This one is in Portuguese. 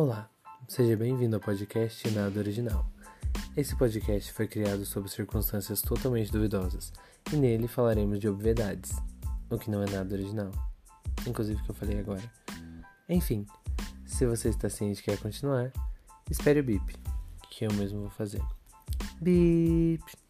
Olá, seja bem-vindo ao podcast Nada Original. Esse podcast foi criado sob circunstâncias totalmente duvidosas e nele falaremos de obviedades, o que não é nada original, inclusive o que eu falei agora. Enfim, se você está ciente e quer continuar, espere o bip, que eu mesmo vou fazer. Bip!